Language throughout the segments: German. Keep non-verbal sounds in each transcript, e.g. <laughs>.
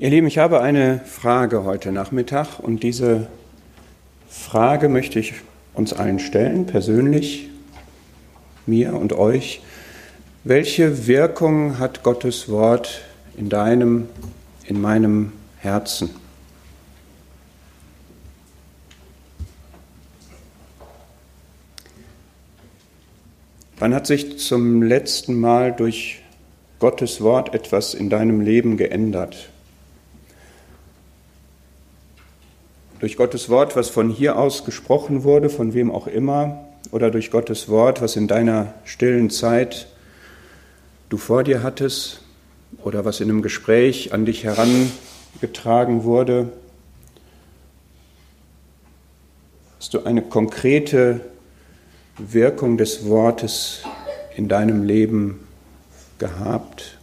Ihr Lieben, ich habe eine Frage heute Nachmittag und diese Frage möchte ich uns allen stellen, persönlich, mir und euch. Welche Wirkung hat Gottes Wort in deinem, in meinem Herzen? Wann hat sich zum letzten Mal durch Gottes Wort etwas in deinem Leben geändert? Durch Gottes Wort, was von hier aus gesprochen wurde, von wem auch immer, oder durch Gottes Wort, was in deiner stillen Zeit du vor dir hattest, oder was in einem Gespräch an dich herangetragen wurde, hast du eine konkrete Wirkung des Wortes in deinem Leben gehabt?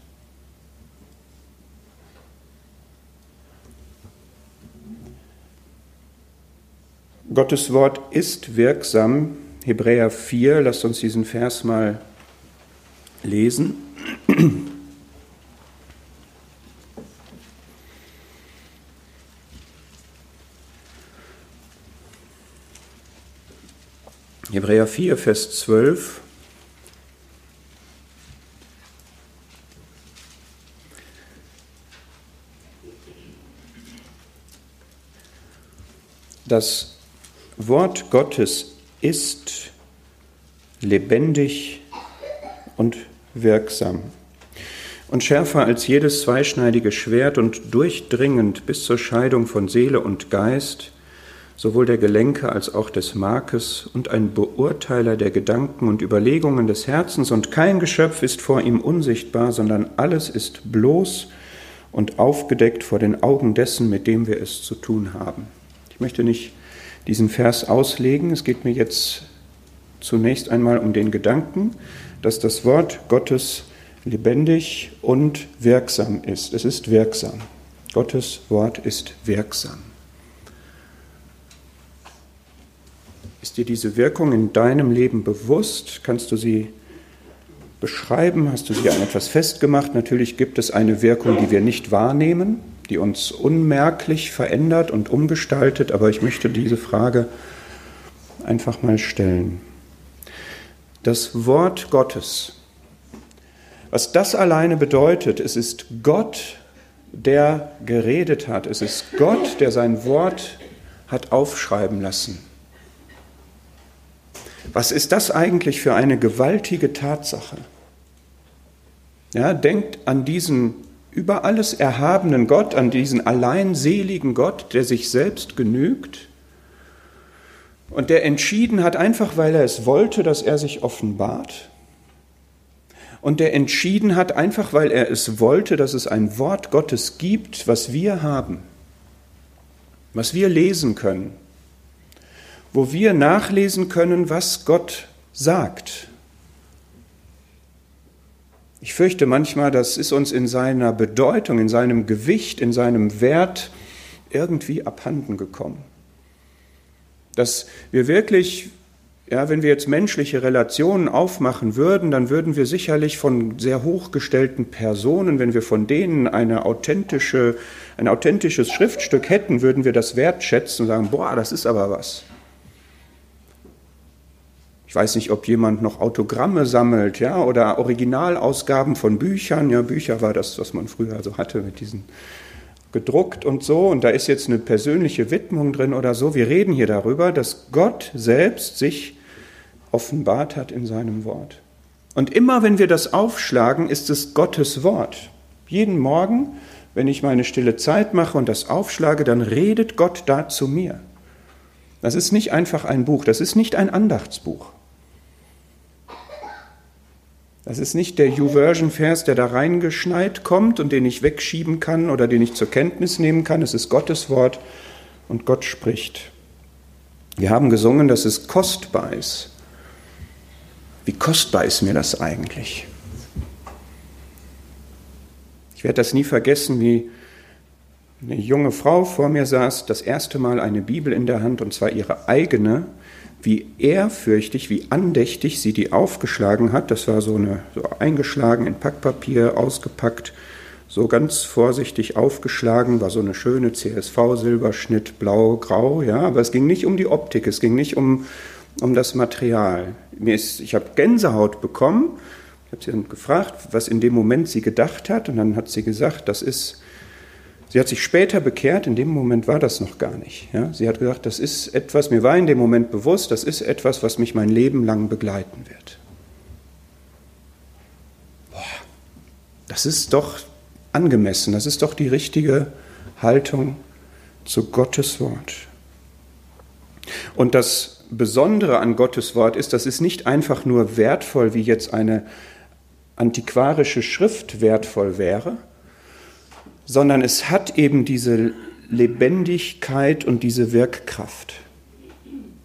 Gottes Wort ist wirksam. Hebräer 4, lasst uns diesen Vers mal lesen. Hebräer 4, Vers 12. Das Wort Gottes ist lebendig und wirksam und schärfer als jedes zweischneidige Schwert und durchdringend bis zur Scheidung von Seele und Geist, sowohl der Gelenke als auch des Markes und ein Beurteiler der Gedanken und Überlegungen des Herzens, und kein Geschöpf ist vor ihm unsichtbar, sondern alles ist bloß und aufgedeckt vor den Augen dessen, mit dem wir es zu tun haben. Ich möchte nicht diesen Vers auslegen. Es geht mir jetzt zunächst einmal um den Gedanken, dass das Wort Gottes lebendig und wirksam ist. Es ist wirksam. Gottes Wort ist wirksam. Ist dir diese Wirkung in deinem Leben bewusst? Kannst du sie beschreiben? Hast du sie an etwas festgemacht? Natürlich gibt es eine Wirkung, die wir nicht wahrnehmen die uns unmerklich verändert und umgestaltet, aber ich möchte diese Frage einfach mal stellen. Das Wort Gottes, was das alleine bedeutet, es ist Gott, der geredet hat, es ist Gott, der sein Wort hat aufschreiben lassen. Was ist das eigentlich für eine gewaltige Tatsache? Ja, denkt an diesen über alles erhabenen Gott, an diesen alleinseligen Gott, der sich selbst genügt und der entschieden hat, einfach weil er es wollte, dass er sich offenbart. Und der entschieden hat, einfach weil er es wollte, dass es ein Wort Gottes gibt, was wir haben, was wir lesen können, wo wir nachlesen können, was Gott sagt. Ich fürchte manchmal, das ist uns in seiner Bedeutung, in seinem Gewicht, in seinem Wert irgendwie abhanden gekommen. Dass wir wirklich, ja, wenn wir jetzt menschliche Relationen aufmachen würden, dann würden wir sicherlich von sehr hochgestellten Personen, wenn wir von denen eine authentische, ein authentisches Schriftstück hätten, würden wir das wertschätzen und sagen, boah, das ist aber was. Ich weiß nicht, ob jemand noch Autogramme sammelt, ja, oder Originalausgaben von Büchern. Ja, Bücher war das, was man früher so hatte mit diesen gedruckt und so. Und da ist jetzt eine persönliche Widmung drin oder so. Wir reden hier darüber, dass Gott selbst sich offenbart hat in seinem Wort. Und immer wenn wir das aufschlagen, ist es Gottes Wort. Jeden Morgen, wenn ich meine stille Zeit mache und das aufschlage, dann redet Gott da zu mir. Das ist nicht einfach ein Buch, das ist nicht ein Andachtsbuch. Das ist nicht der YouVersion-Vers, der da reingeschneit kommt und den ich wegschieben kann oder den ich zur Kenntnis nehmen kann. Es ist Gottes Wort und Gott spricht. Wir haben gesungen, dass es kostbar ist. Wie kostbar ist mir das eigentlich? Ich werde das nie vergessen, wie eine junge Frau vor mir saß, das erste Mal eine Bibel in der Hand, und zwar ihre eigene, wie ehrfürchtig, wie andächtig sie die aufgeschlagen hat. Das war so, eine, so eingeschlagen in Packpapier, ausgepackt, so ganz vorsichtig aufgeschlagen, war so eine schöne CSV-Silberschnitt, blau, grau, ja, aber es ging nicht um die Optik, es ging nicht um, um das Material. Mir ist, ich habe Gänsehaut bekommen, ich habe sie dann gefragt, was in dem Moment sie gedacht hat, und dann hat sie gesagt, das ist, sie hat sich später bekehrt, in dem Moment war das noch gar nicht. Ja. Sie hat gesagt, das ist etwas, mir war in dem Moment bewusst, das ist etwas, was mich mein Leben lang begleiten wird. Boah, das ist doch angemessen. Das ist doch die richtige Haltung zu Gottes Wort. Und das Besondere an Gottes Wort ist, das ist nicht einfach nur wertvoll, wie jetzt eine antiquarische Schrift wertvoll wäre, sondern es hat eben diese Lebendigkeit und diese Wirkkraft.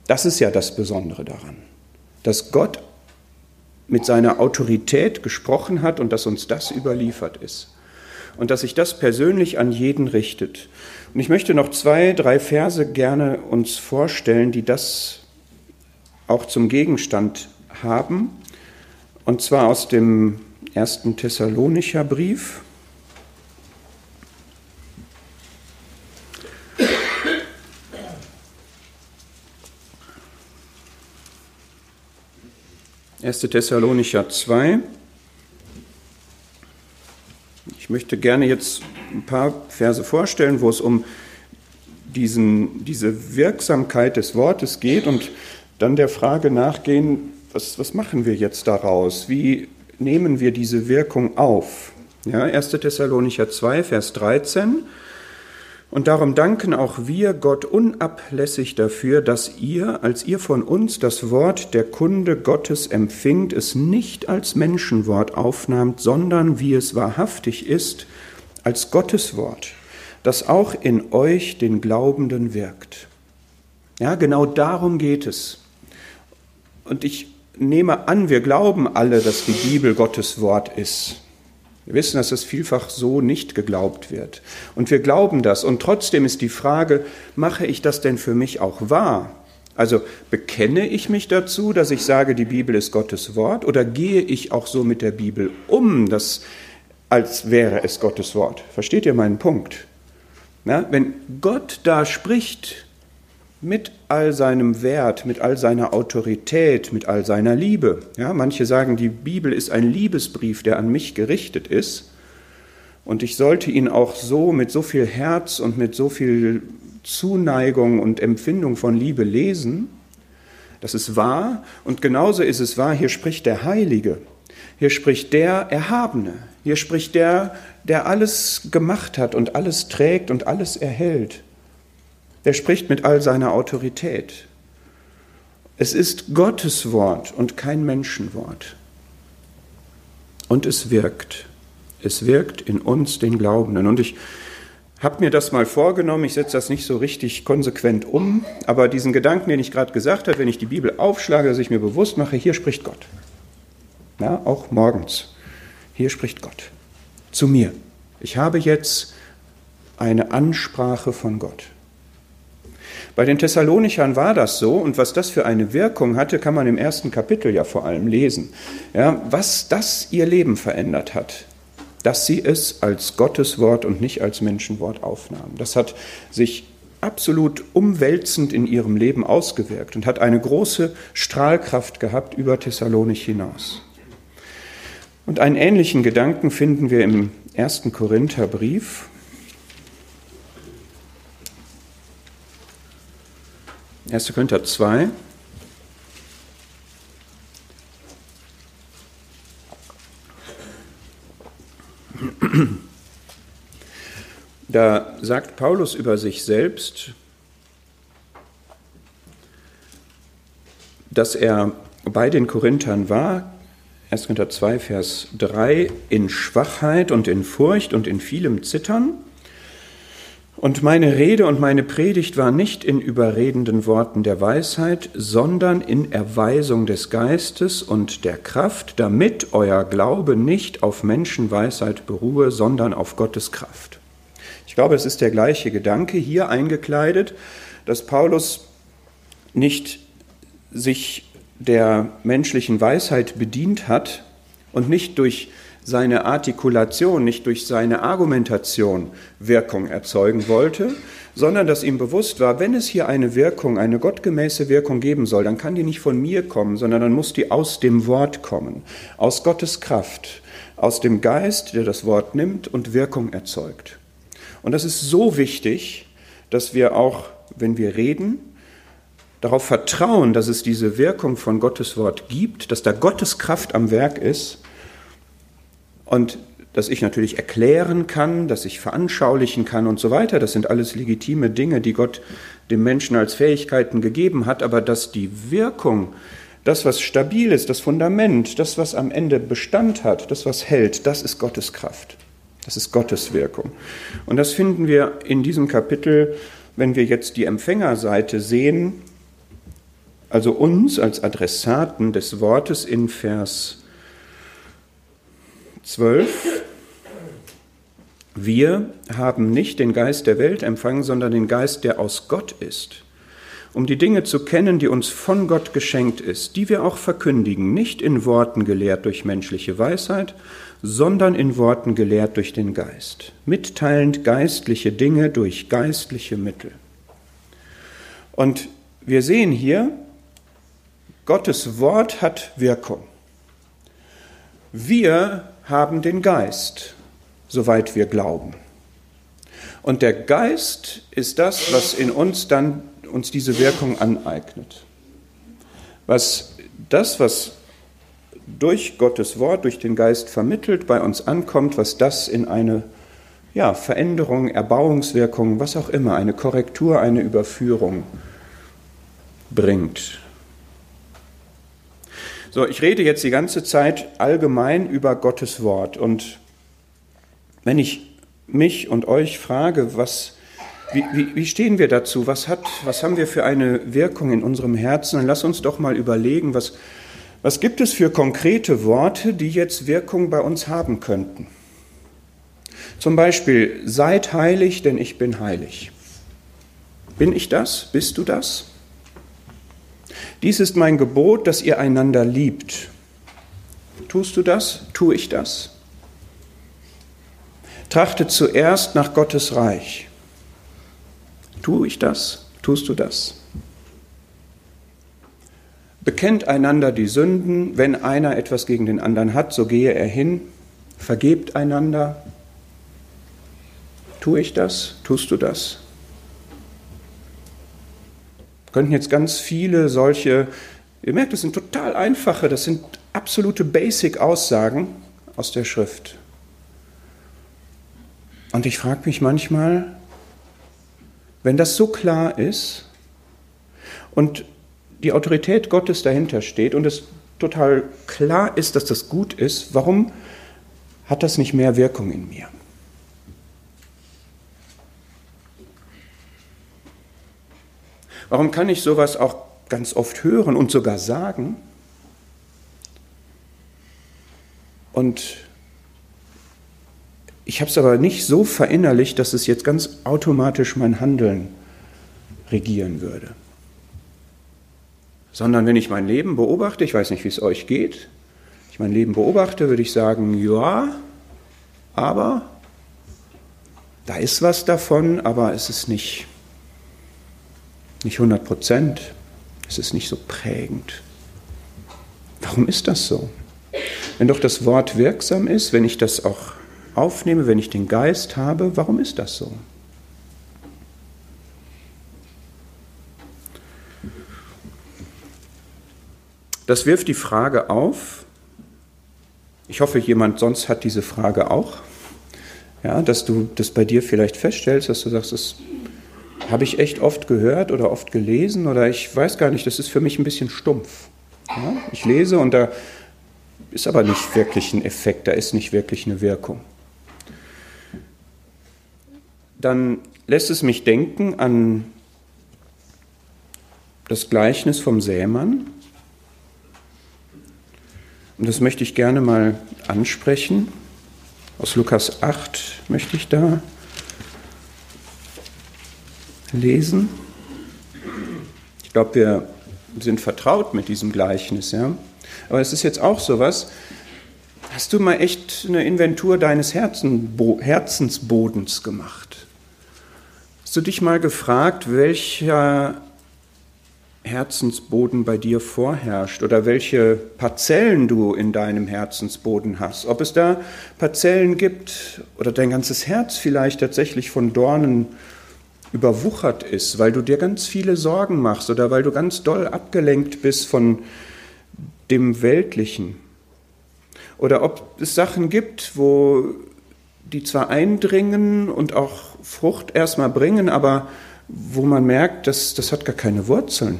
Das ist ja das Besondere daran, dass Gott mit seiner Autorität gesprochen hat und dass uns das überliefert ist und dass sich das persönlich an jeden richtet. Und ich möchte noch zwei, drei Verse gerne uns vorstellen, die das auch zum Gegenstand haben. Und zwar aus dem ersten Thessalonicher Brief. Erste Thessalonicher 2. Ich möchte gerne jetzt ein paar Verse vorstellen, wo es um diesen, diese Wirksamkeit des Wortes geht und dann der Frage nachgehen, was, was machen wir jetzt daraus? Wie nehmen wir diese Wirkung auf? Ja, 1. Thessalonicher 2, Vers 13. Und darum danken auch wir Gott unablässig dafür, dass ihr, als ihr von uns das Wort der Kunde Gottes empfingt, es nicht als Menschenwort aufnahmt, sondern wie es wahrhaftig ist, als Gottes Wort, das auch in euch den Glaubenden wirkt. Ja, genau darum geht es. Und ich nehme an, wir glauben alle, dass die Bibel Gottes Wort ist. Wir wissen, dass das vielfach so nicht geglaubt wird. Und wir glauben das. Und trotzdem ist die Frage, mache ich das denn für mich auch wahr? Also bekenne ich mich dazu, dass ich sage, die Bibel ist Gottes Wort, oder gehe ich auch so mit der Bibel um, dass, als wäre es Gottes Wort? Versteht ihr meinen Punkt? Na, wenn Gott da spricht, mit all seinem Wert, mit all seiner Autorität, mit all seiner Liebe. Ja, manche sagen, die Bibel ist ein Liebesbrief, der an mich gerichtet ist. Und ich sollte ihn auch so mit so viel Herz und mit so viel Zuneigung und Empfindung von Liebe lesen. Das ist wahr. Und genauso ist es wahr, hier spricht der Heilige. Hier spricht der Erhabene. Hier spricht der, der alles gemacht hat und alles trägt und alles erhält. Der spricht mit all seiner Autorität. Es ist Gottes Wort und kein Menschenwort. Und es wirkt. Es wirkt in uns, den Glaubenden. Und ich habe mir das mal vorgenommen, ich setze das nicht so richtig konsequent um, aber diesen Gedanken, den ich gerade gesagt habe, wenn ich die Bibel aufschlage, dass ich mir bewusst mache, hier spricht Gott. Ja, auch morgens. Hier spricht Gott. Zu mir. Ich habe jetzt eine Ansprache von Gott. Bei den Thessalonichern war das so und was das für eine Wirkung hatte, kann man im ersten Kapitel ja vor allem lesen. Ja, was das ihr Leben verändert hat, dass sie es als Gotteswort und nicht als Menschenwort aufnahmen. Das hat sich absolut umwälzend in ihrem Leben ausgewirkt und hat eine große Strahlkraft gehabt über Thessalonich hinaus. Und einen ähnlichen Gedanken finden wir im ersten Korintherbrief, 1. Korinther 2. Da sagt Paulus über sich selbst, dass er bei den Korinthern war, 1. Korinther 2, Vers 3, in Schwachheit und in Furcht und in vielem Zittern und meine Rede und meine Predigt war nicht in überredenden Worten der Weisheit, sondern in Erweisung des Geistes und der Kraft, damit euer Glaube nicht auf Menschenweisheit beruhe, sondern auf Gottes Kraft. Ich glaube, es ist der gleiche Gedanke hier eingekleidet, dass Paulus nicht sich der menschlichen Weisheit bedient hat und nicht durch seine Artikulation, nicht durch seine Argumentation Wirkung erzeugen wollte, sondern dass ihm bewusst war, wenn es hier eine Wirkung, eine gottgemäße Wirkung geben soll, dann kann die nicht von mir kommen, sondern dann muss die aus dem Wort kommen, aus Gottes Kraft, aus dem Geist, der das Wort nimmt und Wirkung erzeugt. Und das ist so wichtig, dass wir auch, wenn wir reden, darauf vertrauen, dass es diese Wirkung von Gottes Wort gibt, dass da Gottes Kraft am Werk ist und dass ich natürlich erklären kann, dass ich veranschaulichen kann und so weiter. Das sind alles legitime Dinge, die Gott dem Menschen als Fähigkeiten gegeben hat, aber dass die Wirkung, das, was stabil ist, das Fundament, das, was am Ende Bestand hat, das, was hält, das ist Gottes Kraft. Das ist Gottes Wirkung. Und das finden wir in diesem Kapitel, wenn wir jetzt die Empfängerseite sehen, also uns als Adressaten des Wortes in Vers 12. Wir haben nicht den Geist der Welt empfangen, sondern den Geist, der aus Gott ist, um die Dinge zu kennen, die uns von Gott geschenkt ist, die wir auch verkündigen, nicht in Worten gelehrt durch menschliche Weisheit, sondern in Worten gelehrt durch den Geist, mitteilend geistliche Dinge durch geistliche Mittel. Und wir sehen hier, Gottes Wort hat Wirkung. Wir haben den Geist, soweit wir glauben. Und der Geist ist das, was in uns dann uns diese Wirkung aneignet. Was das, was durch Gottes Wort, durch den Geist vermittelt, bei uns ankommt, was das in eine ja, Veränderung, Erbauungswirkung, was auch immer, eine Korrektur, eine Überführung bringt. So, ich rede jetzt die ganze Zeit allgemein über Gottes Wort. Und wenn ich mich und euch frage, was, wie, wie, wie stehen wir dazu? Was, hat, was haben wir für eine Wirkung in unserem Herzen? Dann lass uns doch mal überlegen, was, was gibt es für konkrete Worte, die jetzt Wirkung bei uns haben könnten? Zum Beispiel, seid heilig, denn ich bin heilig. Bin ich das? Bist du das? Dies ist mein Gebot, dass ihr einander liebt. Tust du das? Tue ich das? Trachtet zuerst nach Gottes Reich. Tue ich das? Tust du das? Bekennt einander die Sünden. Wenn einer etwas gegen den anderen hat, so gehe er hin. Vergebt einander. Tue ich das? Tust du das? Könnten jetzt ganz viele solche, ihr merkt, das sind total einfache, das sind absolute Basic-Aussagen aus der Schrift. Und ich frage mich manchmal, wenn das so klar ist und die Autorität Gottes dahinter steht und es total klar ist, dass das gut ist, warum hat das nicht mehr Wirkung in mir? Warum kann ich sowas auch ganz oft hören und sogar sagen? Und ich habe es aber nicht so verinnerlicht, dass es jetzt ganz automatisch mein Handeln regieren würde. Sondern wenn ich mein Leben beobachte, ich weiß nicht, wie es euch geht, ich mein Leben beobachte, würde ich sagen, ja, aber da ist was davon, aber es ist nicht nicht 100 Prozent. Es ist nicht so prägend. Warum ist das so? Wenn doch das Wort wirksam ist, wenn ich das auch aufnehme, wenn ich den Geist habe, warum ist das so? Das wirft die Frage auf, ich hoffe, jemand sonst hat diese Frage auch, ja, dass du das bei dir vielleicht feststellst, dass du sagst, es habe ich echt oft gehört oder oft gelesen oder ich weiß gar nicht, das ist für mich ein bisschen stumpf. Ja? Ich lese und da ist aber nicht wirklich ein Effekt, da ist nicht wirklich eine Wirkung. Dann lässt es mich denken an das Gleichnis vom Sämann. Und das möchte ich gerne mal ansprechen. Aus Lukas 8 möchte ich da lesen. Ich glaube, wir sind vertraut mit diesem Gleichnis, ja. Aber es ist jetzt auch so was. Hast du mal echt eine Inventur deines Herzensbodens gemacht? Hast du dich mal gefragt, welcher Herzensboden bei dir vorherrscht oder welche Parzellen du in deinem Herzensboden hast? Ob es da Parzellen gibt oder dein ganzes Herz vielleicht tatsächlich von Dornen überwuchert ist, weil du dir ganz viele Sorgen machst oder weil du ganz doll abgelenkt bist von dem Weltlichen oder ob es Sachen gibt, wo die zwar eindringen und auch Frucht erstmal bringen, aber wo man merkt, dass das hat gar keine Wurzeln.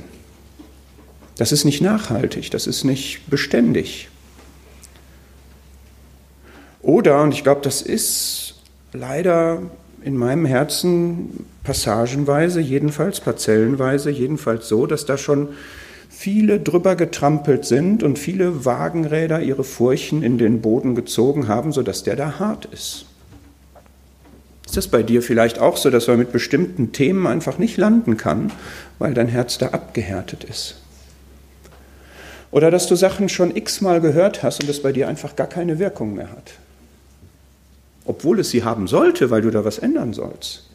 Das ist nicht nachhaltig, das ist nicht beständig. Oder, und ich glaube, das ist leider in meinem Herzen passagenweise, jedenfalls parzellenweise, jedenfalls so, dass da schon viele drüber getrampelt sind und viele Wagenräder ihre Furchen in den Boden gezogen haben, sodass der da hart ist. Ist das bei dir vielleicht auch so, dass man mit bestimmten Themen einfach nicht landen kann, weil dein Herz da abgehärtet ist? Oder dass du Sachen schon x-mal gehört hast und es bei dir einfach gar keine Wirkung mehr hat? Obwohl es sie haben sollte, weil du da was ändern sollst.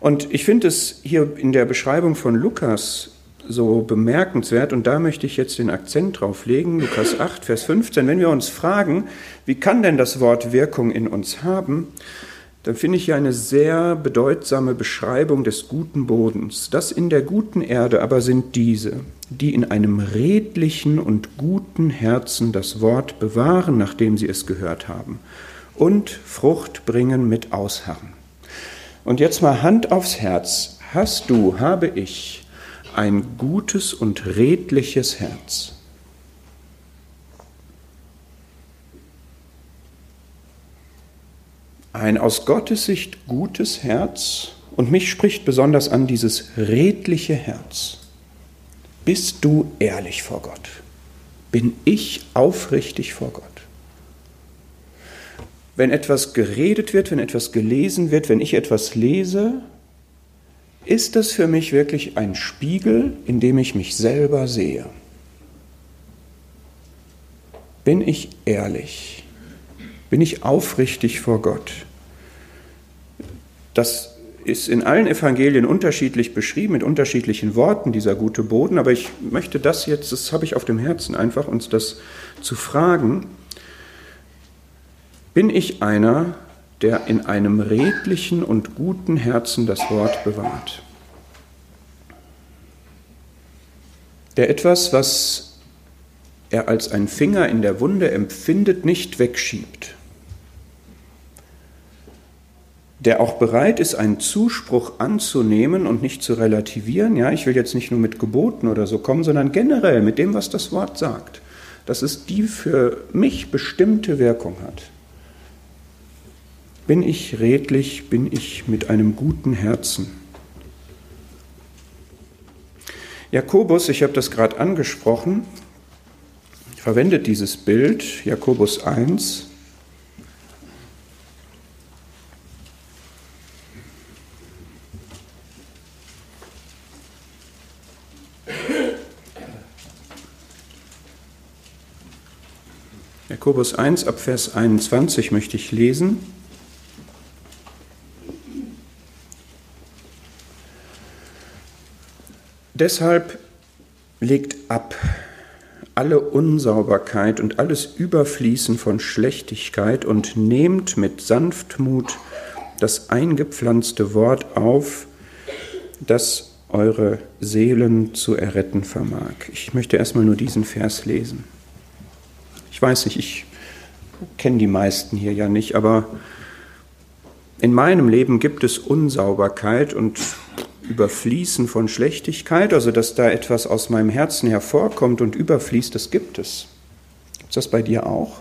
Und ich finde es hier in der Beschreibung von Lukas so bemerkenswert, und da möchte ich jetzt den Akzent drauf legen, Lukas 8, Vers 15, wenn wir uns fragen, wie kann denn das Wort Wirkung in uns haben, dann finde ich hier eine sehr bedeutsame Beschreibung des guten Bodens. Das in der guten Erde aber sind diese, die in einem redlichen und guten Herzen das Wort bewahren, nachdem sie es gehört haben, und Frucht bringen mit Ausharren. Und jetzt mal Hand aufs Herz. Hast du, habe ich ein gutes und redliches Herz? Ein aus Gottes Sicht gutes Herz und mich spricht besonders an dieses redliche Herz. Bist du ehrlich vor Gott? Bin ich aufrichtig vor Gott? wenn etwas geredet wird, wenn etwas gelesen wird, wenn ich etwas lese, ist das für mich wirklich ein Spiegel, in dem ich mich selber sehe? Bin ich ehrlich? Bin ich aufrichtig vor Gott? Das ist in allen Evangelien unterschiedlich beschrieben, mit unterschiedlichen Worten, dieser gute Boden, aber ich möchte das jetzt, das habe ich auf dem Herzen, einfach uns das zu fragen. Bin ich einer, der in einem redlichen und guten Herzen das Wort bewahrt? Der etwas, was er als ein Finger in der Wunde empfindet, nicht wegschiebt? Der auch bereit ist, einen Zuspruch anzunehmen und nicht zu relativieren. Ja, ich will jetzt nicht nur mit Geboten oder so kommen, sondern generell mit dem, was das Wort sagt, dass es die für mich bestimmte Wirkung hat. Bin ich redlich, bin ich mit einem guten Herzen? Jakobus, ich habe das gerade angesprochen, verwendet dieses Bild, Jakobus 1, Jakobus 1 ab Vers 21 möchte ich lesen. Deshalb legt ab alle Unsauberkeit und alles Überfließen von Schlechtigkeit und nehmt mit Sanftmut das eingepflanzte Wort auf, das eure Seelen zu erretten vermag. Ich möchte erstmal nur diesen Vers lesen. Ich weiß nicht, ich kenne die meisten hier ja nicht, aber in meinem Leben gibt es Unsauberkeit und Überfließen von Schlechtigkeit, also dass da etwas aus meinem Herzen hervorkommt und überfließt, das gibt es. Gibt es das bei dir auch?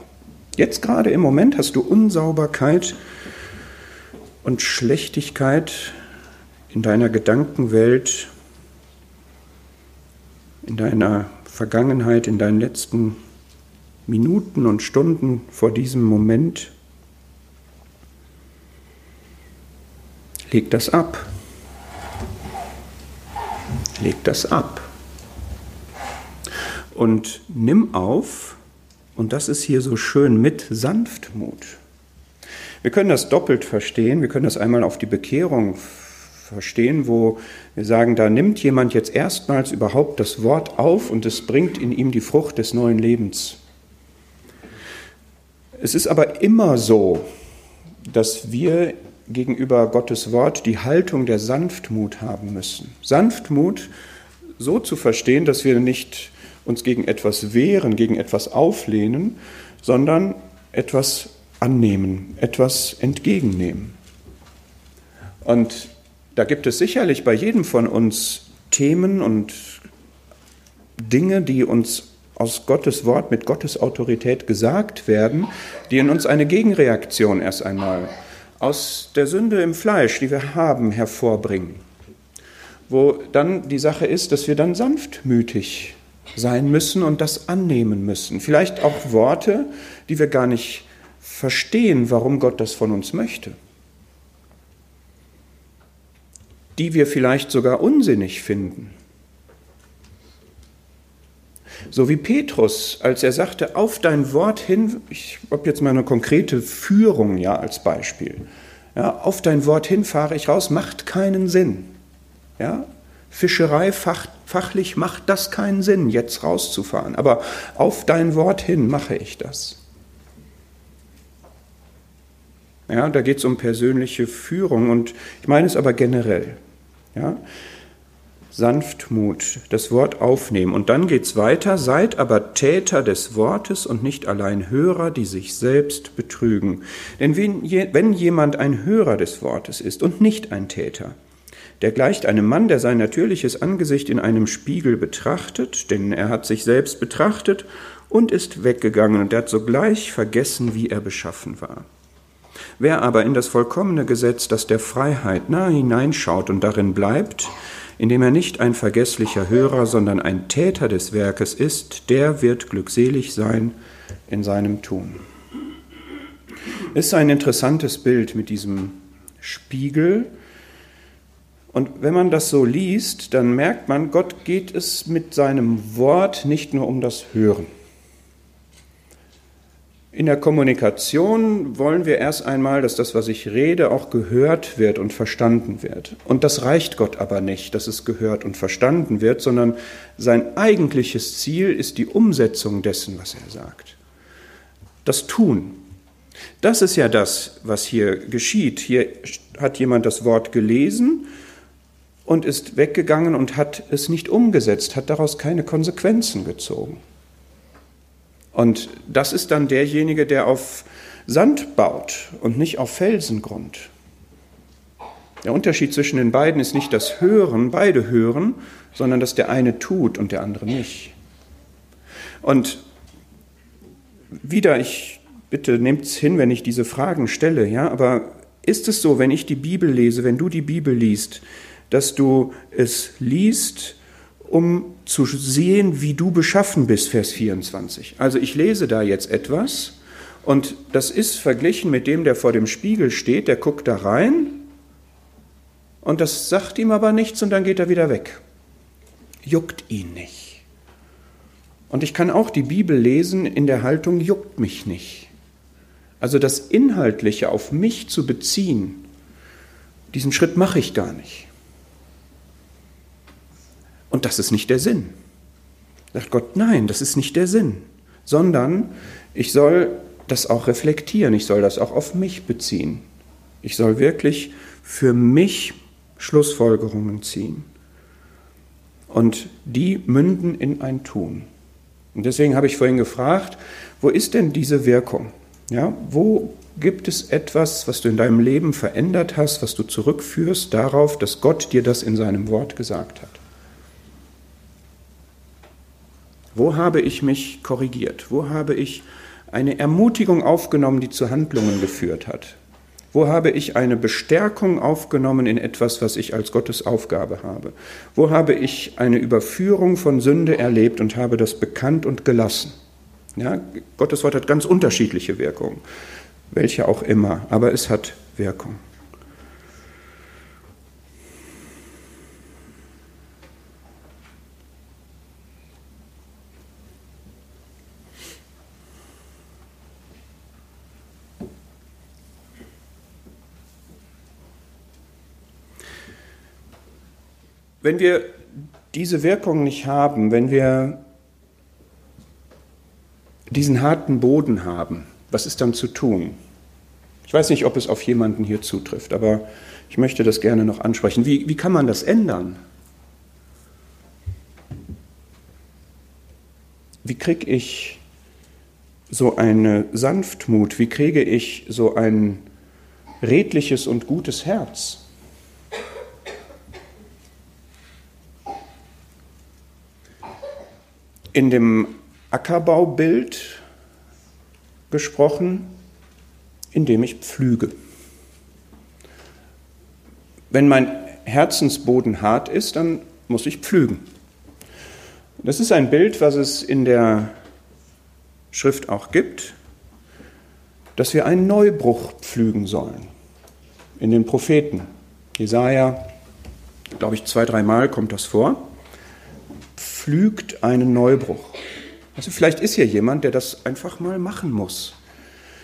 Jetzt gerade im Moment hast du Unsauberkeit und Schlechtigkeit in deiner Gedankenwelt, in deiner Vergangenheit, in deinen letzten Minuten und Stunden vor diesem Moment. Leg das ab. Leg das ab. Und nimm auf und das ist hier so schön mit Sanftmut. Wir können das doppelt verstehen. Wir können das einmal auf die Bekehrung verstehen, wo wir sagen, da nimmt jemand jetzt erstmals überhaupt das Wort auf und es bringt in ihm die Frucht des neuen Lebens. Es ist aber immer so, dass wir gegenüber Gottes Wort die Haltung der Sanftmut haben müssen. Sanftmut so zu verstehen, dass wir nicht uns gegen etwas wehren, gegen etwas auflehnen, sondern etwas annehmen, etwas entgegennehmen. Und da gibt es sicherlich bei jedem von uns Themen und Dinge, die uns aus Gottes Wort mit Gottes Autorität gesagt werden, die in uns eine Gegenreaktion erst einmal aus der Sünde im Fleisch, die wir haben, hervorbringen. Wo dann die Sache ist, dass wir dann sanftmütig sein müssen und das annehmen müssen. Vielleicht auch Worte, die wir gar nicht verstehen, warum Gott das von uns möchte. Die wir vielleicht sogar unsinnig finden. So wie Petrus, als er sagte, auf dein Wort hin, ich habe jetzt mal eine konkrete Führung ja als Beispiel. Ja, auf dein Wort hin fahre ich raus, macht keinen Sinn. Ja, Fischerei fach, fachlich macht das keinen Sinn, jetzt rauszufahren. Aber auf dein Wort hin mache ich das. Ja, da geht es um persönliche Führung und ich meine es aber generell. Ja, Sanftmut, das Wort aufnehmen. Und dann geht es weiter, seid aber Täter des Wortes und nicht allein Hörer, die sich selbst betrügen. Denn wenn jemand ein Hörer des Wortes ist und nicht ein Täter, der gleicht einem Mann, der sein natürliches Angesicht in einem Spiegel betrachtet, denn er hat sich selbst betrachtet und ist weggegangen und er hat sogleich vergessen, wie er beschaffen war. Wer aber in das vollkommene Gesetz, das der Freiheit nahe hineinschaut und darin bleibt, indem er nicht ein vergesslicher Hörer, sondern ein Täter des Werkes ist, der wird glückselig sein in seinem Tun. Ist ein interessantes Bild mit diesem Spiegel, und wenn man das so liest, dann merkt man, Gott geht es mit seinem Wort nicht nur um das Hören. In der Kommunikation wollen wir erst einmal, dass das, was ich rede, auch gehört wird und verstanden wird. Und das reicht Gott aber nicht, dass es gehört und verstanden wird, sondern sein eigentliches Ziel ist die Umsetzung dessen, was er sagt. Das Tun. Das ist ja das, was hier geschieht. Hier hat jemand das Wort gelesen und ist weggegangen und hat es nicht umgesetzt, hat daraus keine Konsequenzen gezogen. Und das ist dann derjenige, der auf Sand baut und nicht auf Felsengrund. Der Unterschied zwischen den beiden ist nicht das Hören, beide hören, sondern dass der eine tut und der andere nicht. Und wieder, ich bitte nehmt es hin, wenn ich diese Fragen stelle, ja, aber ist es so, wenn ich die Bibel lese, wenn du die Bibel liest, dass du es liest, um zu sehen, wie du beschaffen bist, Vers 24. Also ich lese da jetzt etwas und das ist verglichen mit dem, der vor dem Spiegel steht, der guckt da rein und das sagt ihm aber nichts und dann geht er wieder weg. Juckt ihn nicht. Und ich kann auch die Bibel lesen in der Haltung, juckt mich nicht. Also das Inhaltliche auf mich zu beziehen, diesen Schritt mache ich gar nicht. Und das ist nicht der Sinn. Sagt Gott, nein, das ist nicht der Sinn, sondern ich soll das auch reflektieren, ich soll das auch auf mich beziehen. Ich soll wirklich für mich Schlussfolgerungen ziehen. Und die münden in ein Tun. Und deswegen habe ich vorhin gefragt, wo ist denn diese Wirkung? Ja, wo gibt es etwas, was du in deinem Leben verändert hast, was du zurückführst darauf, dass Gott dir das in seinem Wort gesagt hat? Wo habe ich mich korrigiert? Wo habe ich eine Ermutigung aufgenommen, die zu Handlungen geführt hat? Wo habe ich eine Bestärkung aufgenommen in etwas, was ich als Gottes Aufgabe habe? Wo habe ich eine Überführung von Sünde erlebt und habe das bekannt und gelassen? Ja, Gottes Wort hat ganz unterschiedliche Wirkungen, welche auch immer, aber es hat Wirkung. Wenn wir diese Wirkung nicht haben, wenn wir diesen harten Boden haben, was ist dann zu tun? Ich weiß nicht, ob es auf jemanden hier zutrifft, aber ich möchte das gerne noch ansprechen. Wie, wie kann man das ändern? Wie kriege ich so eine Sanftmut? Wie kriege ich so ein redliches und gutes Herz? In dem Ackerbaubild gesprochen, indem ich pflüge. Wenn mein Herzensboden hart ist, dann muss ich pflügen. Das ist ein Bild, was es in der Schrift auch gibt, dass wir einen Neubruch pflügen sollen. In den Propheten. Jesaja, glaube ich, zwei, dreimal kommt das vor. Pflügt einen Neubruch. Also vielleicht ist hier jemand, der das einfach mal machen muss.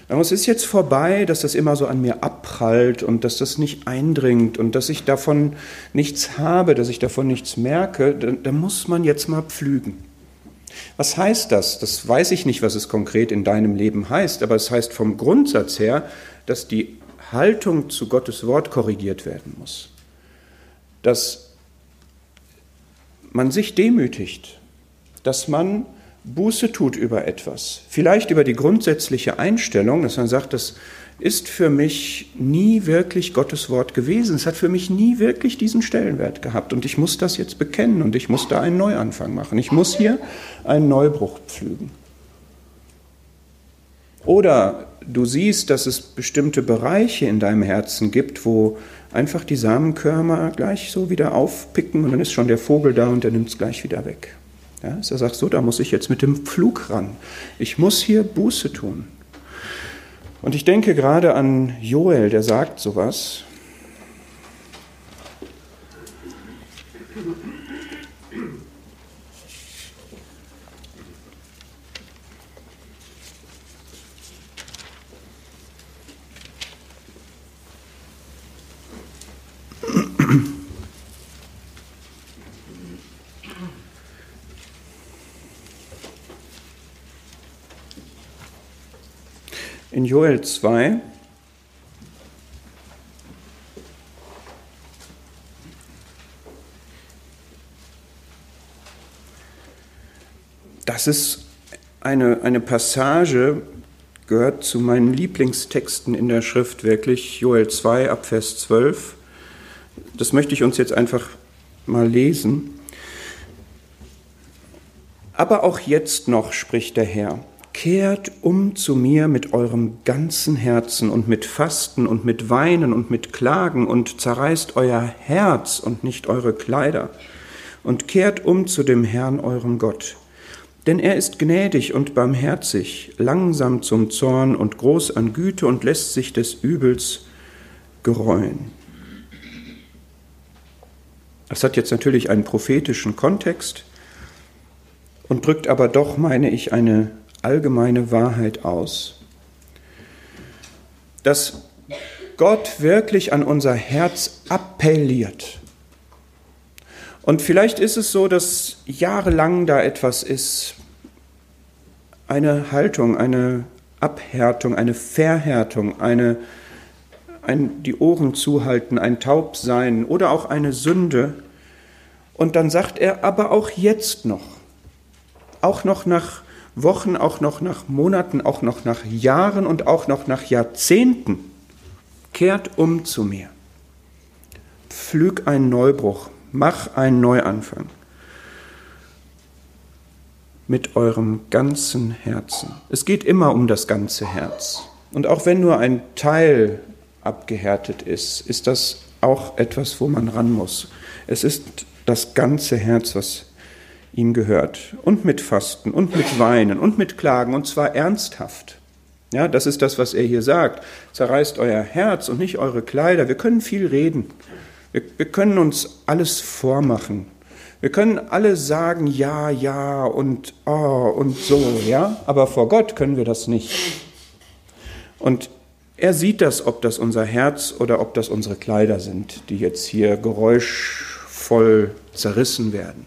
Aber es ist jetzt vorbei, dass das immer so an mir abprallt und dass das nicht eindringt und dass ich davon nichts habe, dass ich davon nichts merke. Da, da muss man jetzt mal pflügen. Was heißt das? Das weiß ich nicht, was es konkret in deinem Leben heißt, aber es heißt vom Grundsatz her, dass die Haltung zu Gottes Wort korrigiert werden muss. Dass man sich demütigt, dass man Buße tut über etwas, vielleicht über die grundsätzliche Einstellung, dass man sagt, das ist für mich nie wirklich Gottes Wort gewesen. Es hat für mich nie wirklich diesen Stellenwert gehabt. Und ich muss das jetzt bekennen und ich muss da einen Neuanfang machen. Ich muss hier einen Neubruch pflügen. Oder du siehst, dass es bestimmte Bereiche in deinem Herzen gibt, wo einfach die Samenkörner gleich so wieder aufpicken und dann ist schon der Vogel da und der nimmt es gleich wieder weg. Ja, er sagt so, da muss ich jetzt mit dem Pflug ran. Ich muss hier Buße tun. Und ich denke gerade an Joel, der sagt sowas. In Joel 2. Das ist eine, eine Passage, gehört zu meinen Lieblingstexten in der Schrift wirklich, Joel 2 ab Vers 12. Das möchte ich uns jetzt einfach mal lesen. Aber auch jetzt noch, spricht der Herr, Kehrt um zu mir mit eurem ganzen Herzen und mit Fasten und mit Weinen und mit Klagen und zerreißt euer Herz und nicht eure Kleider und kehrt um zu dem Herrn eurem Gott. Denn er ist gnädig und barmherzig, langsam zum Zorn und groß an Güte und lässt sich des Übels gereuen. Das hat jetzt natürlich einen prophetischen Kontext und drückt aber doch, meine ich, eine allgemeine Wahrheit aus. Dass Gott wirklich an unser Herz appelliert. Und vielleicht ist es so, dass jahrelang da etwas ist, eine Haltung, eine Abhärtung, eine Verhärtung, eine, ein, die Ohren zuhalten, ein Taubsein oder auch eine Sünde. Und dann sagt er, aber auch jetzt noch, auch noch nach Wochen, auch noch nach Monaten, auch noch nach Jahren und auch noch nach Jahrzehnten, kehrt um zu mir. Pflüg einen Neubruch, mach einen Neuanfang mit eurem ganzen Herzen. Es geht immer um das ganze Herz. Und auch wenn nur ein Teil abgehärtet ist, ist das auch etwas, wo man ran muss. Es ist das ganze Herz, was ihm gehört. Und mit Fasten und mit Weinen und mit Klagen und zwar ernsthaft. Ja, das ist das, was er hier sagt. Zerreißt euer Herz und nicht eure Kleider. Wir können viel reden. Wir, wir können uns alles vormachen. Wir können alle sagen ja, ja und oh und so, ja, aber vor Gott können wir das nicht. Und er sieht das, ob das unser Herz oder ob das unsere Kleider sind, die jetzt hier Geräusch voll zerrissen werden.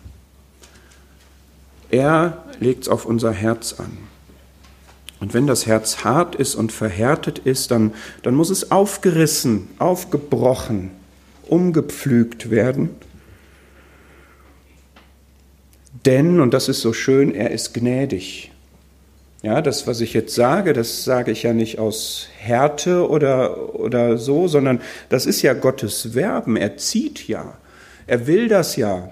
Er legt es auf unser Herz an. Und wenn das Herz hart ist und verhärtet ist, dann, dann muss es aufgerissen, aufgebrochen, umgepflügt werden. Denn, und das ist so schön, er ist gnädig. Ja, das, was ich jetzt sage, das sage ich ja nicht aus Härte oder, oder so, sondern das ist ja Gottes Werben. Er zieht ja. Er will das ja.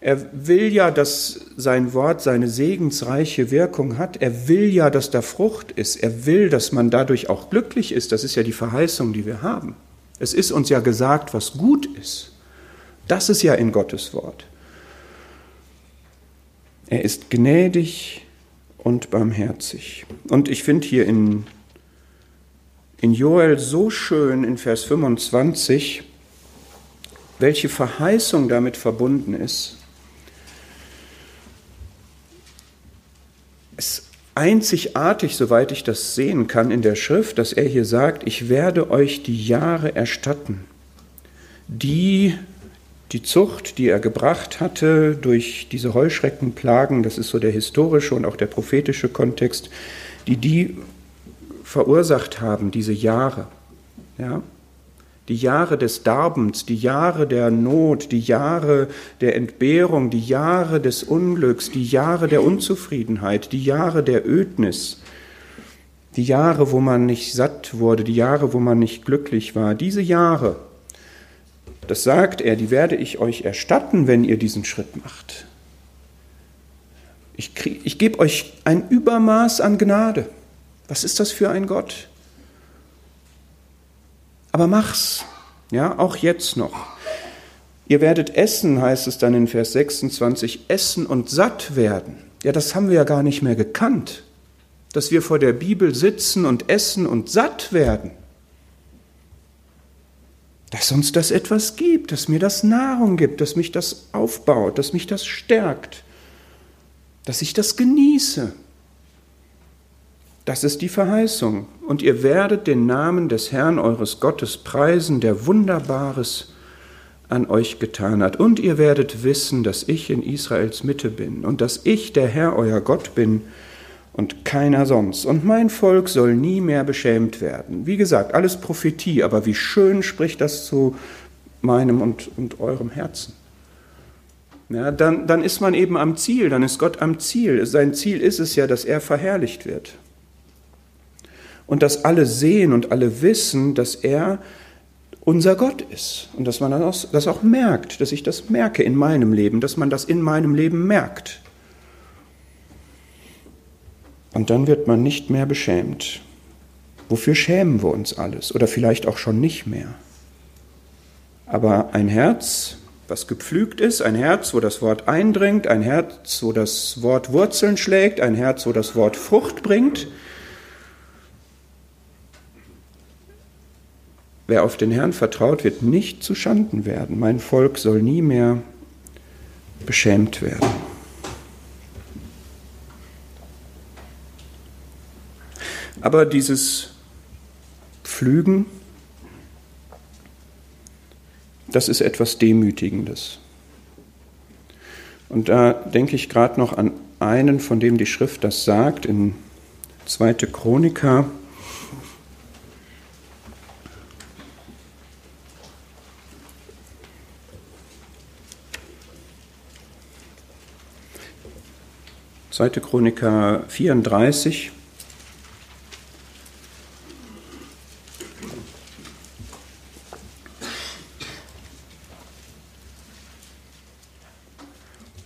Er will ja, dass sein Wort seine segensreiche Wirkung hat. Er will ja, dass da Frucht ist. Er will, dass man dadurch auch glücklich ist. Das ist ja die Verheißung, die wir haben. Es ist uns ja gesagt, was gut ist. Das ist ja in Gottes Wort. Er ist gnädig und barmherzig. Und ich finde hier in, in Joel so schön in Vers 25, welche Verheißung damit verbunden ist. Es ist einzigartig, soweit ich das sehen kann in der Schrift, dass er hier sagt, ich werde euch die Jahre erstatten, die die Zucht, die er gebracht hatte durch diese Heuschreckenplagen, das ist so der historische und auch der prophetische Kontext, die die verursacht haben, diese Jahre. Ja? Die Jahre des Darbens, die Jahre der Not, die Jahre der Entbehrung, die Jahre des Unglücks, die Jahre der Unzufriedenheit, die Jahre der Ödnis, die Jahre, wo man nicht satt wurde, die Jahre, wo man nicht glücklich war, diese Jahre, das sagt er, die werde ich euch erstatten, wenn ihr diesen Schritt macht. Ich, ich gebe euch ein Übermaß an Gnade. Was ist das für ein Gott? Aber mach's, ja, auch jetzt noch. Ihr werdet essen, heißt es dann in Vers 26, essen und satt werden. Ja, das haben wir ja gar nicht mehr gekannt, dass wir vor der Bibel sitzen und essen und satt werden dass uns das etwas gibt, dass mir das Nahrung gibt, dass mich das aufbaut, dass mich das stärkt, dass ich das genieße. Das ist die Verheißung. Und ihr werdet den Namen des Herrn eures Gottes preisen, der Wunderbares an euch getan hat. Und ihr werdet wissen, dass ich in Israels Mitte bin und dass ich der Herr euer Gott bin und keiner sonst. Und mein Volk soll nie mehr beschämt werden. Wie gesagt, alles Prophetie, aber wie schön spricht das zu meinem und, und eurem Herzen. Ja, dann, dann ist man eben am Ziel, dann ist Gott am Ziel. Sein Ziel ist es ja, dass er verherrlicht wird. Und dass alle sehen und alle wissen, dass er unser Gott ist. Und dass man das auch, merkt, dass ich das merke in meinem Leben, dass man das in meinem Leben merkt. Und dann wird man nicht mehr beschämt. Wofür schämen wir uns alles? Oder vielleicht auch schon nicht mehr. Aber ein Herz, was gepflügt ist, ein Herz, wo das Wort eindringt, ein Herz, wo das Wort Wurzeln schlägt, ein Herz, wo das Wort Frucht bringt. Wer auf den Herrn vertraut, wird nicht zu Schanden werden. Mein Volk soll nie mehr beschämt werden. Aber dieses Pflügen, das ist etwas Demütigendes. Und da denke ich gerade noch an einen, von dem die Schrift das sagt, in 2. Chroniker. Zweite Chroniker 34.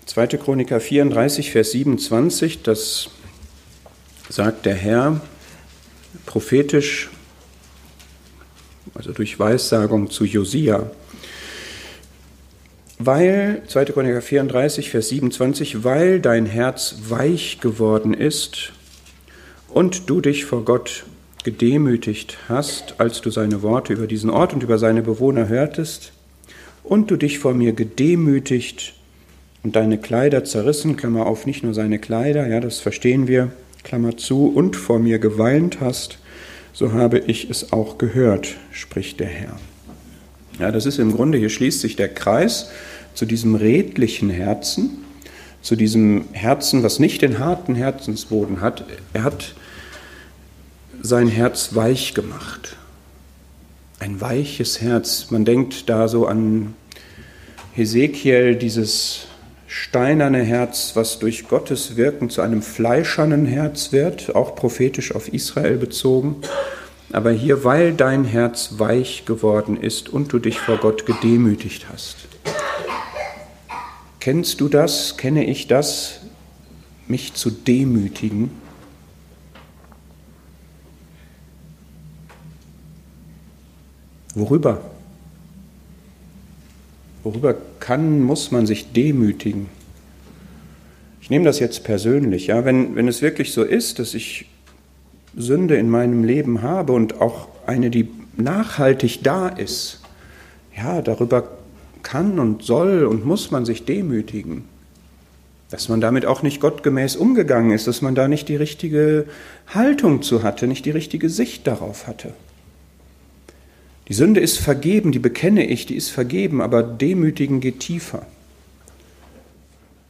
2. Chroniker 34, Vers 27, das sagt der Herr prophetisch, also durch Weissagung zu Josia. Weil, 2. Chroniker 34, Vers 27, weil dein Herz weich geworden ist und du dich vor Gott gedemütigt hast, als du seine Worte über diesen Ort und über seine Bewohner hörtest, und du dich vor mir gedemütigt und deine Kleider zerrissen, Klammer auf, nicht nur seine Kleider, ja, das verstehen wir, Klammer zu, und vor mir geweint hast, so habe ich es auch gehört, spricht der Herr. Ja, das ist im Grunde, hier schließt sich der Kreis zu diesem redlichen Herzen, zu diesem Herzen, was nicht den harten Herzensboden hat. Er hat sein Herz weich gemacht. Ein weiches Herz. Man denkt da so an Hesekiel, dieses steinerne Herz, was durch Gottes Wirken zu einem fleischernen Herz wird, auch prophetisch auf Israel bezogen. Aber hier, weil dein Herz weich geworden ist und du dich vor Gott gedemütigt hast. Kennst du das? Kenne ich das? Mich zu demütigen? Worüber? Worüber kann, muss man sich demütigen? Ich nehme das jetzt persönlich, ja, wenn, wenn es wirklich so ist, dass ich Sünde in meinem Leben habe und auch eine, die nachhaltig da ist, ja, darüber kann und soll und muss man sich demütigen. Dass man damit auch nicht gottgemäß umgegangen ist, dass man da nicht die richtige Haltung zu hatte, nicht die richtige Sicht darauf hatte. Die Sünde ist vergeben, die bekenne ich, die ist vergeben, aber demütigen geht tiefer.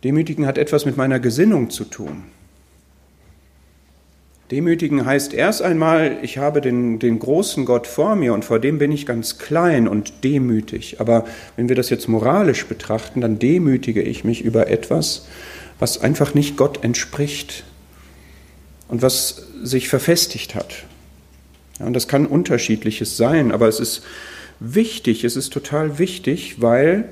Demütigen hat etwas mit meiner Gesinnung zu tun. Demütigen heißt erst einmal, ich habe den, den großen Gott vor mir und vor dem bin ich ganz klein und demütig. Aber wenn wir das jetzt moralisch betrachten, dann demütige ich mich über etwas, was einfach nicht Gott entspricht und was sich verfestigt hat. Ja, und das kann unterschiedliches sein, aber es ist wichtig, es ist total wichtig, weil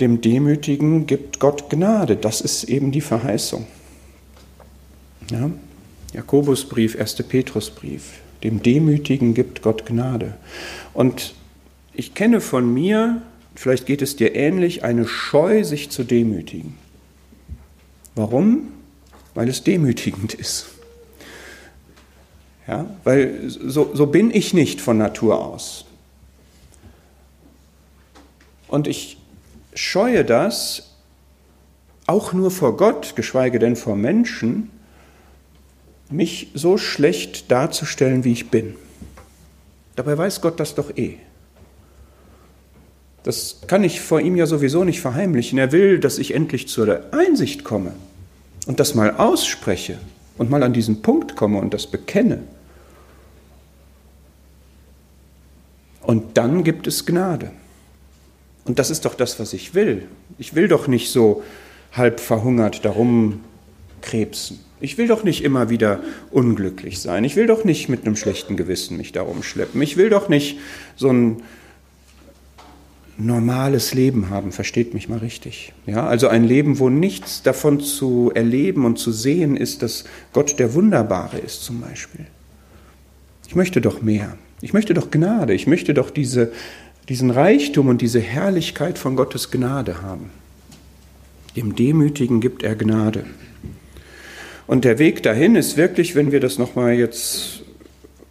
dem Demütigen gibt Gott Gnade. Das ist eben die Verheißung. Ja? Jakobusbrief, 1. Petrusbrief. Dem Demütigen gibt Gott Gnade. Und ich kenne von mir, vielleicht geht es dir ähnlich, eine Scheu, sich zu demütigen. Warum? Weil es demütigend <laughs> ist. Ja, weil so, so bin ich nicht von Natur aus. Und ich scheue das auch nur vor Gott, geschweige denn vor Menschen, mich so schlecht darzustellen, wie ich bin. Dabei weiß Gott das doch eh. Das kann ich vor ihm ja sowieso nicht verheimlichen. Er will, dass ich endlich zur Einsicht komme und das mal ausspreche und mal an diesen Punkt komme und das bekenne. Und dann gibt es Gnade. Und das ist doch das, was ich will. Ich will doch nicht so halb verhungert darum krebsen. Ich will doch nicht immer wieder unglücklich sein. Ich will doch nicht mit einem schlechten Gewissen mich darum schleppen. Ich will doch nicht so ein normales Leben haben, versteht mich mal richtig. Ja, also ein Leben, wo nichts davon zu erleben und zu sehen ist, dass Gott der Wunderbare ist zum Beispiel. Ich möchte doch mehr. Ich möchte doch Gnade, ich möchte doch diese, diesen Reichtum und diese Herrlichkeit von Gottes Gnade haben. Dem Demütigen gibt er Gnade. Und der Weg dahin ist wirklich, wenn wir das nochmal jetzt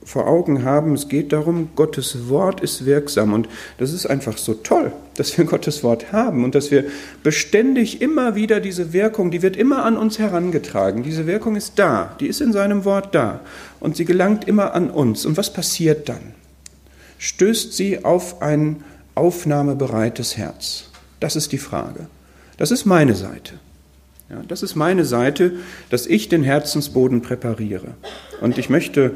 vor Augen haben, es geht darum, Gottes Wort ist wirksam. Und das ist einfach so toll, dass wir <laughs> Gottes Wort haben und dass wir beständig immer wieder diese Wirkung, die wird immer an uns herangetragen. Diese Wirkung ist da, die ist in seinem Wort da und sie gelangt immer an uns. Und was passiert dann? Stößt sie auf ein aufnahmebereites Herz? Das ist die Frage. Das ist meine Seite. Ja, das ist meine Seite, dass ich den Herzensboden präpariere. Und ich möchte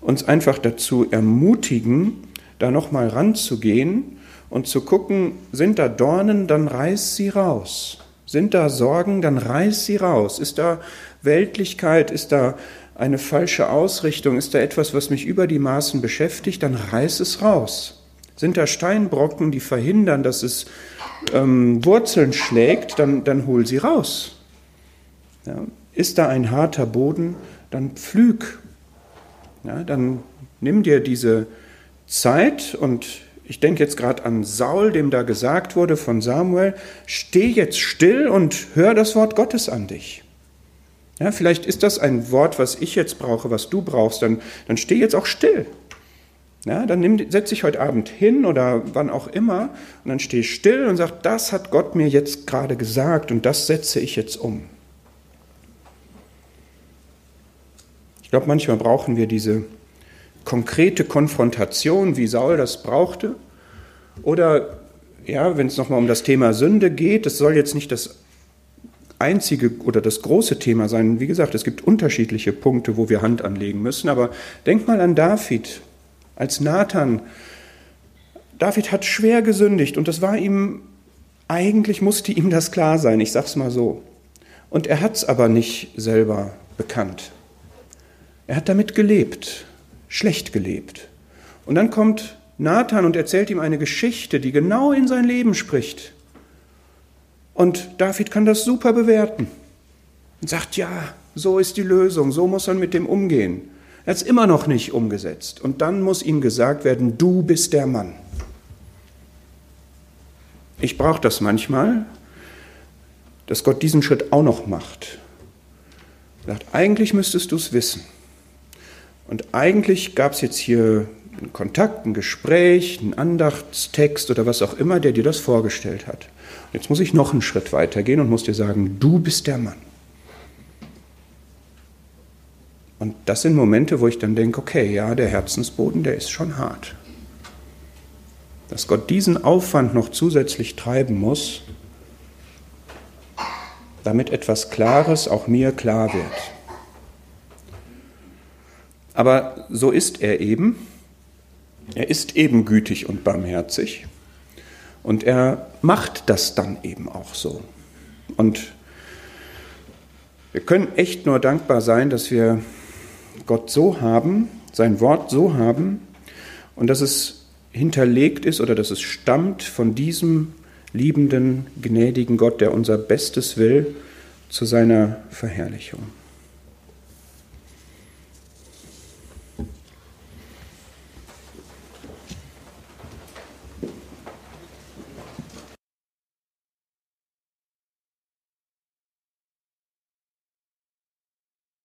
uns einfach dazu ermutigen, da nochmal ranzugehen und zu gucken, sind da Dornen, dann reiß sie raus. Sind da Sorgen, dann reiß sie raus. Ist da Weltlichkeit, ist da eine falsche Ausrichtung, ist da etwas, was mich über die Maßen beschäftigt, dann reiß es raus. Sind da Steinbrocken, die verhindern, dass es ähm, Wurzeln schlägt, dann, dann hol sie raus. Ja, ist da ein harter Boden, dann pflüg ja, dann nimm dir diese Zeit und ich denke jetzt gerade an Saul, dem da gesagt wurde von Samuel, steh jetzt still und hör das Wort Gottes an dich. Ja, vielleicht ist das ein Wort, was ich jetzt brauche, was du brauchst, dann, dann steh jetzt auch still. Ja, dann nimm, setz dich heute Abend hin oder wann auch immer und dann steh still und sag, das hat Gott mir jetzt gerade gesagt und das setze ich jetzt um. Glaube, manchmal brauchen wir diese konkrete Konfrontation, wie Saul das brauchte. Oder ja, wenn es nochmal um das Thema Sünde geht, das soll jetzt nicht das einzige oder das große Thema sein. Wie gesagt, es gibt unterschiedliche Punkte, wo wir Hand anlegen müssen. Aber denk mal an David, als Nathan. David hat schwer gesündigt und das war ihm, eigentlich musste ihm das klar sein, ich sag's mal so. Und er hat es aber nicht selber bekannt. Er hat damit gelebt, schlecht gelebt. Und dann kommt Nathan und erzählt ihm eine Geschichte, die genau in sein Leben spricht. Und David kann das super bewerten und sagt, ja, so ist die Lösung, so muss man mit dem umgehen. Er hat es immer noch nicht umgesetzt. Und dann muss ihm gesagt werden, du bist der Mann. Ich brauche das manchmal, dass Gott diesen Schritt auch noch macht. Er sagt, eigentlich müsstest du es wissen. Und eigentlich gab es jetzt hier einen Kontakt, ein Gespräch, einen Andachtstext oder was auch immer, der dir das vorgestellt hat. Jetzt muss ich noch einen Schritt weitergehen und muss dir sagen, du bist der Mann. Und das sind Momente, wo ich dann denke, okay, ja, der Herzensboden, der ist schon hart. Dass Gott diesen Aufwand noch zusätzlich treiben muss, damit etwas Klares auch mir klar wird. Aber so ist er eben. Er ist eben gütig und barmherzig. Und er macht das dann eben auch so. Und wir können echt nur dankbar sein, dass wir Gott so haben, sein Wort so haben und dass es hinterlegt ist oder dass es stammt von diesem liebenden, gnädigen Gott, der unser Bestes will, zu seiner Verherrlichung.